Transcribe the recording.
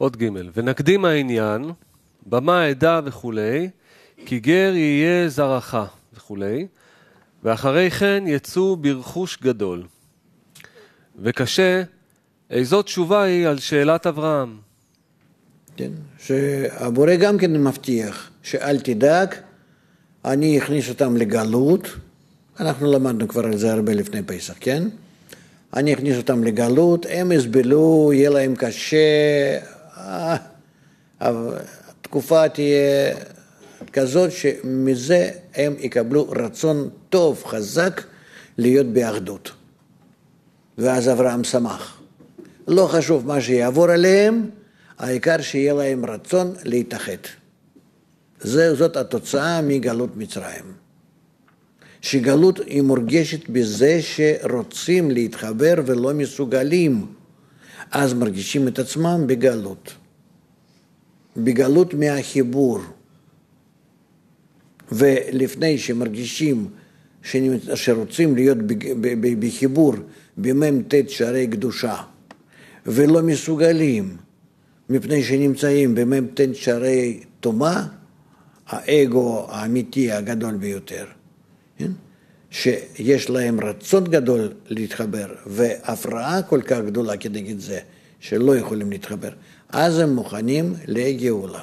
עוד ג' ונקדים העניין, במה עדה וכולי, כי גר יהיה זרעך וכולי, ואחרי כן יצאו ברכוש גדול. וקשה, איזו תשובה היא על שאלת אברהם? כן, שהבורא גם כן מבטיח שאל תדאג, אני אכניס אותם לגלות, אנחנו למדנו כבר על זה הרבה לפני פסח, כן? אני אכניס אותם לגלות, הם יסבלו, יהיה להם קשה, התקופה תהיה כזאת שמזה הם יקבלו רצון טוב, חזק, להיות באחדות. ואז אברהם שמח. לא חשוב מה שיעבור עליהם, העיקר שיהיה להם רצון להתאחד. זאת התוצאה מגלות מצרים. שגלות היא מורגשת בזה שרוצים להתחבר ולא מסוגלים, אז מרגישים את עצמם בגלות. בגלות מהחיבור. ולפני שמרגישים שרוצים להיות בחיבור במ"ט שערי קדושה ולא מסוגלים מפני שנמצאים במ"ט שערי טומאה, האגו האמיתי הגדול ביותר, כן? שיש להם רצון גדול להתחבר והפרעה כל כך גדולה כנגד זה שלא יכולים להתחבר, אז הם מוכנים לגאולה.